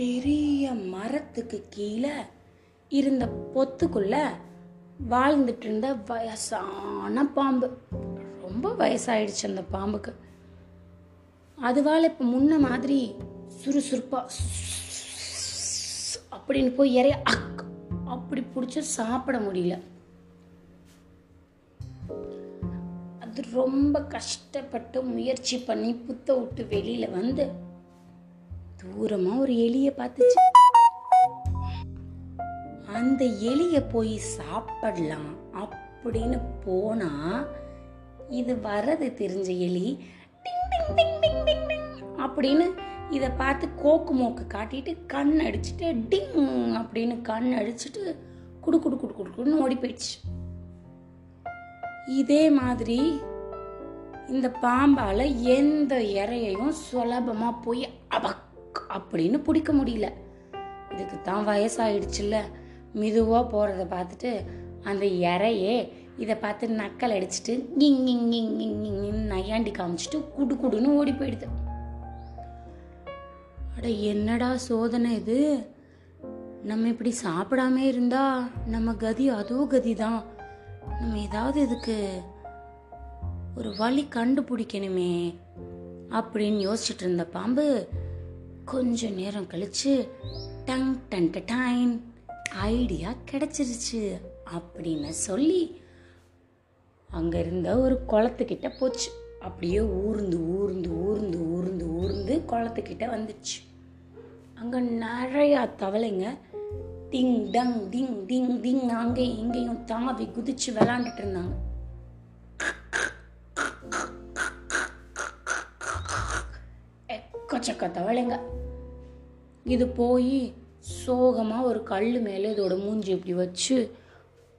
பெரிய மரத்துக்கு கீழே இருந்த பொத்துக்குள்ள வாழ்ந்துட்டு இருந்த வயசான பாம்பு. ரொம்ப வயசாயிடுச்சு அந்த பாம்புக்கு. அதுவால் இப்போ முன்ன மாதிரி சுறுசுறுப்பா அப்படின்னு போய் இறைய அக் அப்படி பிடிச்சி சாப்பிட முடியல. அது ரொம்ப கஷ்டப்பட்டு முயற்சி பண்ணி புத்த விட்டு வெளியில வந்து தூரமா ஒரு எலிய பார்த்துச்சு. அந்த எலிய போய் சாப்பிடலாம் அப்படின்னு போனா இது வர்றது தெரிஞ்ச எலி அப்படின்னு இதை பார்த்து கோக்கு மோக்கு காட்டிட்டு கண் அடிச்சுட்டு டிங் அப்படின்னு கண் அடிச்சுட்டு குடு குடு குடு குடு குடுன்னு ஓடி போயிடுச்சு. இதே மாதிரி இந்த பாம்பால எந்த இறையையும் சுலபமா போய் அபக் அப்படின்னு பிடிக்க முடியல. இதுக்கு தான் வயசாயிடுச்சுல்ல. மெதுவாக போகிறத பார்த்துட்டு அந்த இறையே இதை பார்த்து நக்கல் அடிச்சுட்டு இங் கிங் இங் கிங் நையாண்டி காமிச்சிட்டு குடு குடுன்னு ஓடி போயிடுது. அட என்னடா சோதனை இது? நம்ம இப்படி சாப்பிடாம இருந்தா நம்ம கதி அதோ கதி தான் நம்ம ஏதாவது இதுக்கு ஒரு வழி கண்டுபிடிக்கணுமே அப்படின்னு யோசிச்சுட்டு இருந்த பாம்பு கொஞ்ச நேரம் கழிச்சு டங் டன் டைன் ஐடியா கிடைச்சிருச்சு அப்படின்னு சொல்லி அங்கே இருந்த ஒரு குளத்துக்கிட்ட போச்சு. அப்படியே ஊர்ந்து ஊர்ந்து ஊர்ந்து ஊர்ந்து ஊர்ந்து குளத்துக்கிட்ட வந்துச்சு. அங்கே நிறையா தவளைங்க டிங் டங் டிங் டிங் டிங் அங்கேயும் இங்கேயும் தாவி குதிச்சு விளாண்டுட்டு இருந்தாங்க. எக்கச்சக்க தவளைங்க இது போய் சோகமாக ஒரு கல் மேலே இதோட மூஞ்சி இப்படி வச்சு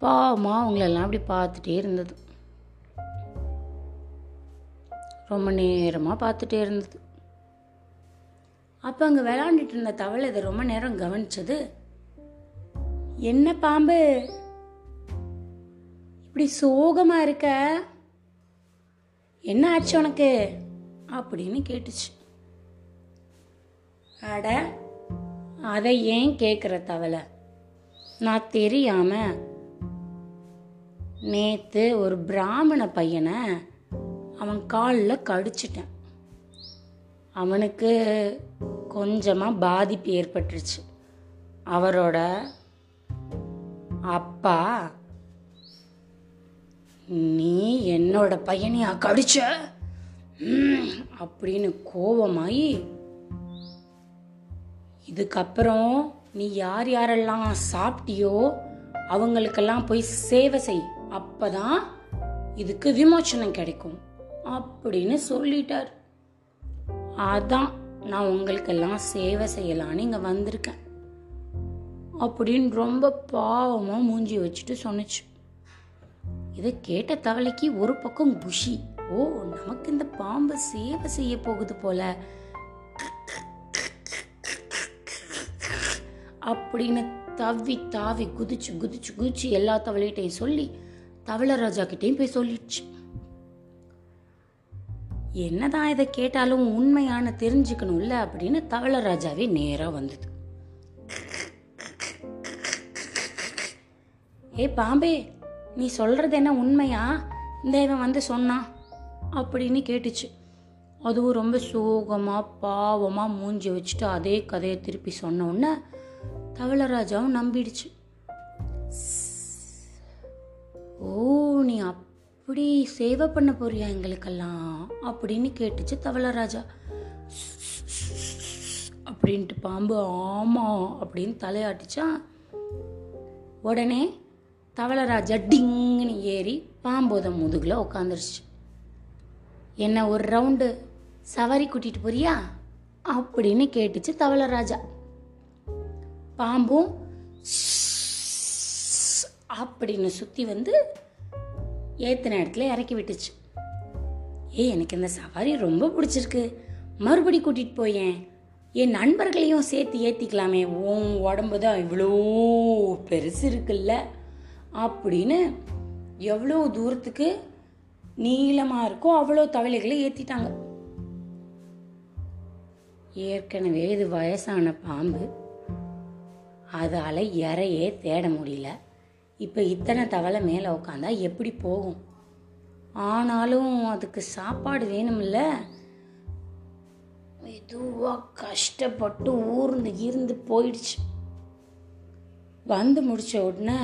பாவமாக அவங்களெல்லாம் அப்படி பார்த்துட்டே இருந்தது. ரொம்ப நேரமாக பார்த்துட்டே இருந்தது. அப்போ அங்கே விளாண்டுட்டு இருந்த தவளை இதை ரொம்ப நேரம் கவனிச்சது என்ன பாம்பு? இப்படி சோகமாக இருக்க? என்ன ஆச்சு உனக்கு? அப்படின்னு கேட்டுச்சு. அட அதை ஏன் கேட்குற தவளை? நான் தெரியாம. நேத்து ஒரு பிராமண பையனை அவன் காலில் கடிச்சிட்டேன். அவனுக்கு கொஞ்சமாக பாதிப்பு ஏற்பட்டுருச்சு. அவரோட அப்பா நீ என்னோட பையனையா கடிச்ச? அப்படின்னு கோபமாயி இதுக்கப்புறம் நீ யார் யாரெல்லாம் சாப்பிட்டியோ அவங்களுக்கெல்லாம் போய் சேவை செய். அப்பதான் இதுக்கு விமோச்சனம் கிடைக்கும் அப்படின்னு சொல்லிட்டார். அதான் நான் உங்களுக்கெல்லாம் சேவை செய்யலான்னு இங்கே வந்திருக்கேன் அப்படின்னு ரொம்ப பாவமாக மூஞ்சி வச்சுட்டு சொன்னுச்சு. இதை கேட்ட தவளைக்கு ஒரு பக்கம் குஷி. ஓ நமக்கு இந்த பாம்பை சேவை செய்ய போகுது போல. அப்படின்னு தவி தாவி குதிச்சு குதிச்சு குதிச்சு எல்லா தவளையிட்டையும் சொல்லி தவளராஜா ராஜா கிட்டையும் போய் சொல்லிடுச்சு. என்னதான் இதை கேட்டாலும் உண்மையான தெரிஞ்சுக்கணும்ல அப்படின்னு தவள ராஜாவே நேராக வந்தது. ஏ பாம்பே நீ சொல்றது என்ன உண்மையா? இந்த இவன் வந்து சொன்னான் அப்படின்னு கேட்டுச்சு. அதுவும் ரொம்ப சோகமா பாவமா மூஞ்சி வச்சுட்டு அதே கதையை திருப்பி சொன்ன உடனே தவளராஜாவும் நம்பிடுச்சு. ஓ நீ அப்படி சேவை பண்ண போறியா எங்களுக்கெல்லாம்? அப்படின்னு கேட்டுச்சு தவளராஜா. அப்படின்ட்டு பாம்பு ஆமா அப்படின்னு தலையாட்டுச்சா. உடனே தவளராஜா டிங்னு ஏறி பாம்போத முதுகில் உட்காந்துருச்சு என்ன ஒரு ரவுண்டு சவாரி கூட்டிட்டு போறியா? அப்படின்னு கேட்டுச்சு தவளராஜா. பாம்பும் அப்படின்னு சுற்றி வந்து ஏத்தின இடத்துல இறக்கி விட்டுச்சு. ஏய் எனக்கு இந்த சவாரி ரொம்ப பிடிச்சிருக்கு. மறுபடி கூட்டிகிட்டு போயேன். என் நண்பர்களையும் சேர்த்து ஏற்றிக்கலாமே உன் உடம்பு தான் இவ்வளோ பெருசு இருக்குல்ல. அப்படின்னு எவ்வளோ தூரத்துக்கு நீளமாக இருக்கோ அவ்வளோ தவளைகளை ஏற்றிட்டாங்க ஏற்கனவே இது வயசான பாம்பு. அதால் இறையே தேட முடியல. இப்போ இத்தனை தவளை மேலே உட்காந்தா எப்படி போகும்? ஆனாலும் அதுக்கு சாப்பாடு வேணும்ல? மெதுவாக கஷ்டப்பட்டு ஊர்ந்து இருந்து போயிடுச்சு. வந்து முடிச்ச உடனே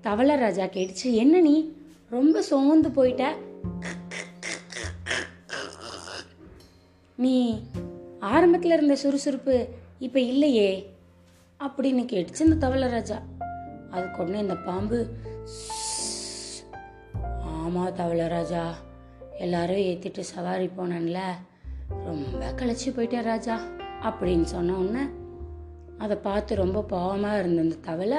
தவளை ராஜா கேட்டுச்சு என்ன நீ? ரொம்ப சோர்ந்து போயிட்ட? நீ ஆரம்பத்தில் இருந்த சுறுசுறுப்பு இப்போ இல்லையே? அப்படின்னு கேட்டுச்சு இந்த தவளை ராஜா. அதுக்கு உடனே இந்த பாம்பு ஆமாம் தவளை ராஜா எல்லாரும் ஏற்றிட்டு சவாரி போனேன்ல ரொம்ப களைச்சி போயிட்டேன் ராஜா அப்படின்னு சொன்ன உடனே அதை பார்த்து ரொம்ப பாவமாக இருந்த அந்த தவளை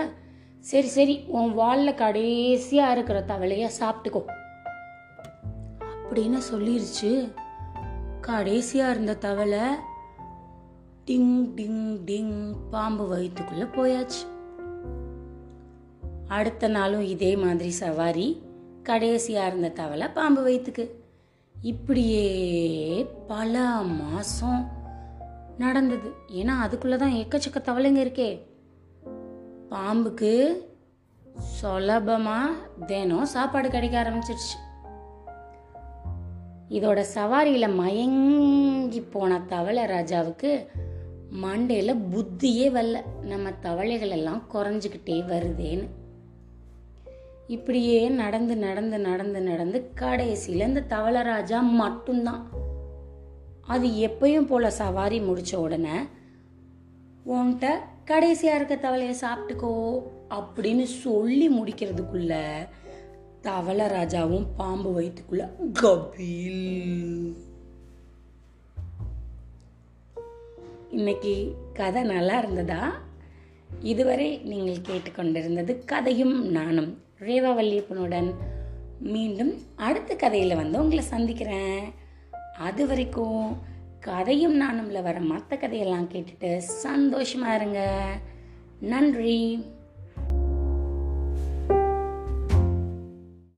சரி சரி உன் வாலில் கடைசியாக இருக்கிற தவளைய சாப்பிட்டுக்கோ அப்படின்னு சொல்லிருச்சு. கடைசியாக இருந்த தவளை டிங் டிங் டிங் பாம்பு வயிற்றுக்குள்ளே போயாச்சு. அடுத்த நாளும் இதே மாதிரி சவாரி கடைசியாக இருந்த தவளை பாம்பு வயிற்றுக்கு இப்படியே பல மாதம் நடந்தது. ஏன்னா அதுக்குள்ளே தான் எக்கச்சக்க தவளைங்க இருக்கே. பாம்புக்கு சுலபமாக தினம் சாப்பாடு கிடைக்க ஆரம்பிச்சிருச்சு. இதோட சவாரியில் மயங்கி போன தவளை ராஜாவுக்கு மண்டையில் புத்தியே வரல. நம்ம தவளைகள் எல்லாம் குறைஞ்சிக்கிட்டே வருதேன்னு. இப்படியே நடந்து நடந்து நடந்து நடந்து கடைசியில் இந்த தவளை ராஜா மட்டும்தான். அது எப்பயும் போல சவாரி முடிச்ச உடனே உன்கிட்ட கடைசியாக இருக்க தவளையை சாப்பிட்டுக்கோ அப்படின்னு சொல்லி முடிக்கிறதுக்குள்ள தவளை ராஜாவும் பாம்பு வயிற்றுக்குள்ள கபீல். இன்னைக்கு கதை நல்லா இருந்ததா? இதுவரை நீங்கள் கேட்டுக்கொண்டிருந்தது கதையும் நானும் ரேவா வல்லியப்பனுடன். மீண்டும் அடுத்த கதையில் வந்து உங்களை சந்திக்கிறேன். அது வரைக்கும் கதையும் நானும்ல வர மற்ற கதையெல்லாம் கேட்டுட்டு சந்தோஷமா இருங்க. நன்றி.